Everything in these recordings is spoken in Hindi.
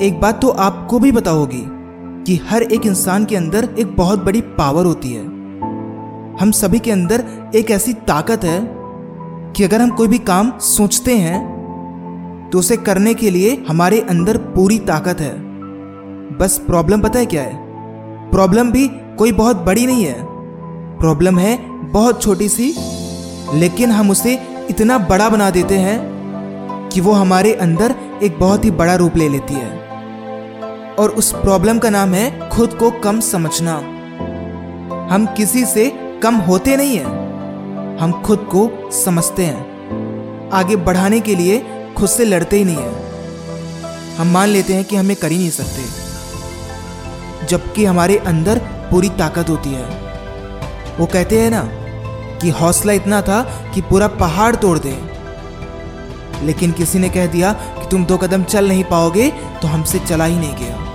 एक बात तो आपको भी पता होगी कि हर एक इंसान के अंदर एक बहुत बड़ी पावर होती है। हम सभी के अंदर एक ऐसी ताकत है कि अगर हम कोई भी काम सोचते हैं तो उसे करने के लिए हमारे अंदर पूरी ताकत है। बस प्रॉब्लम पता है क्या है? प्रॉब्लम भी कोई बहुत बड़ी नहीं है। प्रॉब्लम है बहुत छोटी सी, लेकिन हम उसे इतना बड़ा बना देते हैं कि वो हमारे अंदर एक बहुत ही बड़ा रूप ले लेती है। और उस प्रॉब्लम का नाम है खुद को कम समझना। हम किसी से कम होते नहीं हैं। हम खुद को समझते हैं। आगे बढ़ाने के लिए खुद से लड़ते ही नहीं हैं। हम मान लेते हैं कि हमें कर ही नहीं सकते। जबकि हमारे अंदर पूरी ताकत होती है। वो कहते हैं ना कि हौसला इतना था कि पूरा पहाड़ तोड़ दे। लेकिन किसी ने कह दिया कि तुम दो कदम चल नहीं पाओगे तो हमसे चला ही नहीं गया।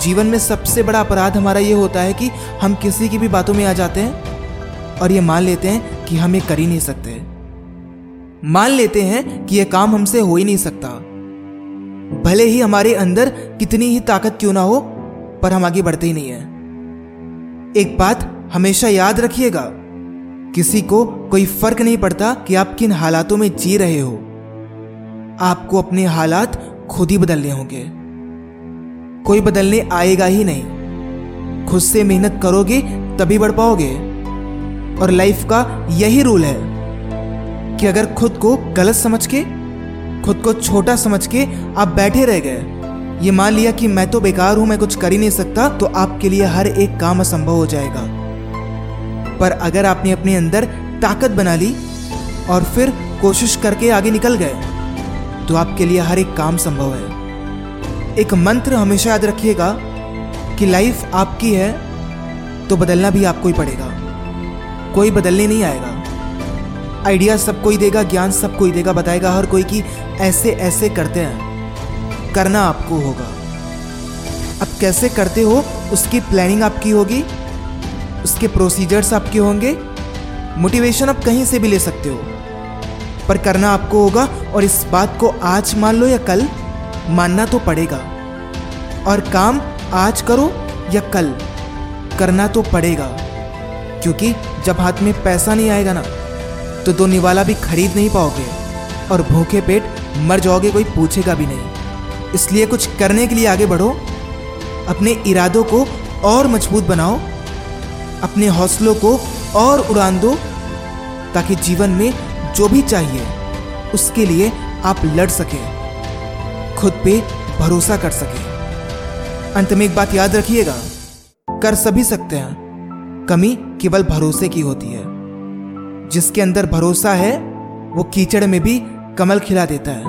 जीवन में सबसे बड़ा अपराध हमारा ये होता है कि हम किसी की भी बातों में आ जाते हैं और ये मान लेते हैं कि हम ये कर ही नहीं सकते। मान लेते हैं कि यह काम हमसे हो ही नहीं सकता। भले ही हमारे अंदर कितनी ही ताकत क्यों ना हो, पर हम आगे बढ़ते ही नहीं है। एक बात हमेशा याद रखिएगा, किसी को कोई फ़र्क नहीं पड़ता कि आप किन हालातों में जी रहे हो। आपको अपने हालात खुद ही बदलने होंगे। कोई बदलने आएगा ही नहीं। खुद से मेहनत करोगे, तभी बढ़ पाओगे। और लाइफ का यही रूल है कि अगर खुद को गलत समझ के, खुद को छोटा समझ के आप बैठे रह गए, ये मान लिया कि मैं तो बेकार हूँ, मैं कुछ कर ही नहीं सकता तो आपके लिए हर एक काम असंभव हो जाएगा। पर अगर आपने अपने अंदर ताकत बना ली और फिर कोशिश करके आगे निकल गए तो आपके लिए हर एक काम संभव है। एक मंत्र हमेशा याद रखिएगा कि लाइफ आपकी है तो बदलना भी आपको ही पड़ेगा। कोई बदलने नहीं आएगा। आइडिया सबको ही देगा, ज्ञान सबको ही देगा, बताएगा हर कोई कि ऐसे ऐसे करते हैं। करना आपको होगा। अब कैसे करते हो, उसकी प्लानिंग आपकी होगी, उसके प्रोसीजर्स आपके होंगे मोटिवेशन आप कहीं से भी ले सकते हो। पर करना आपको होगा, और इस बात को आज मान लो या कल मानना तो पड़ेगा। और काम आज करो या कल, करना तो पड़ेगा। क्योंकि जब हाथ में पैसा नहीं आएगा ना तो दो निवाला भी खरीद नहीं पाओगे और भूखे पेट मर जाओगे, कोई पूछेगा भी नहीं। इसलिए कुछ करने के लिए आगे बढ़ो, अपने इरादों को और मज़बूत बनाओ, अपने हौसलों को और उड़ान दो, ताकि जीवन में जो भी चाहिए, उसके लिए आप लड़ सके। खुद पे भरोसा कर सके। अंत में एक बात याद रखिएगा, कर सभी सकते हैं। कमी केवल भरोसे की होती है। जिसके अंदर भरोसा है, वो कीचड़ में भी कमल खिला देता है।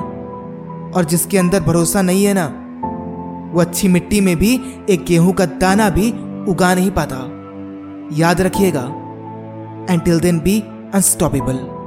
और जिसके अंदर भरोसा नहीं है ना, वो अच्छी मिट्टी में भी, एक गेहूँ का दाना भी उगा नहीं पाता। याद रखिएगा and till then be unstoppable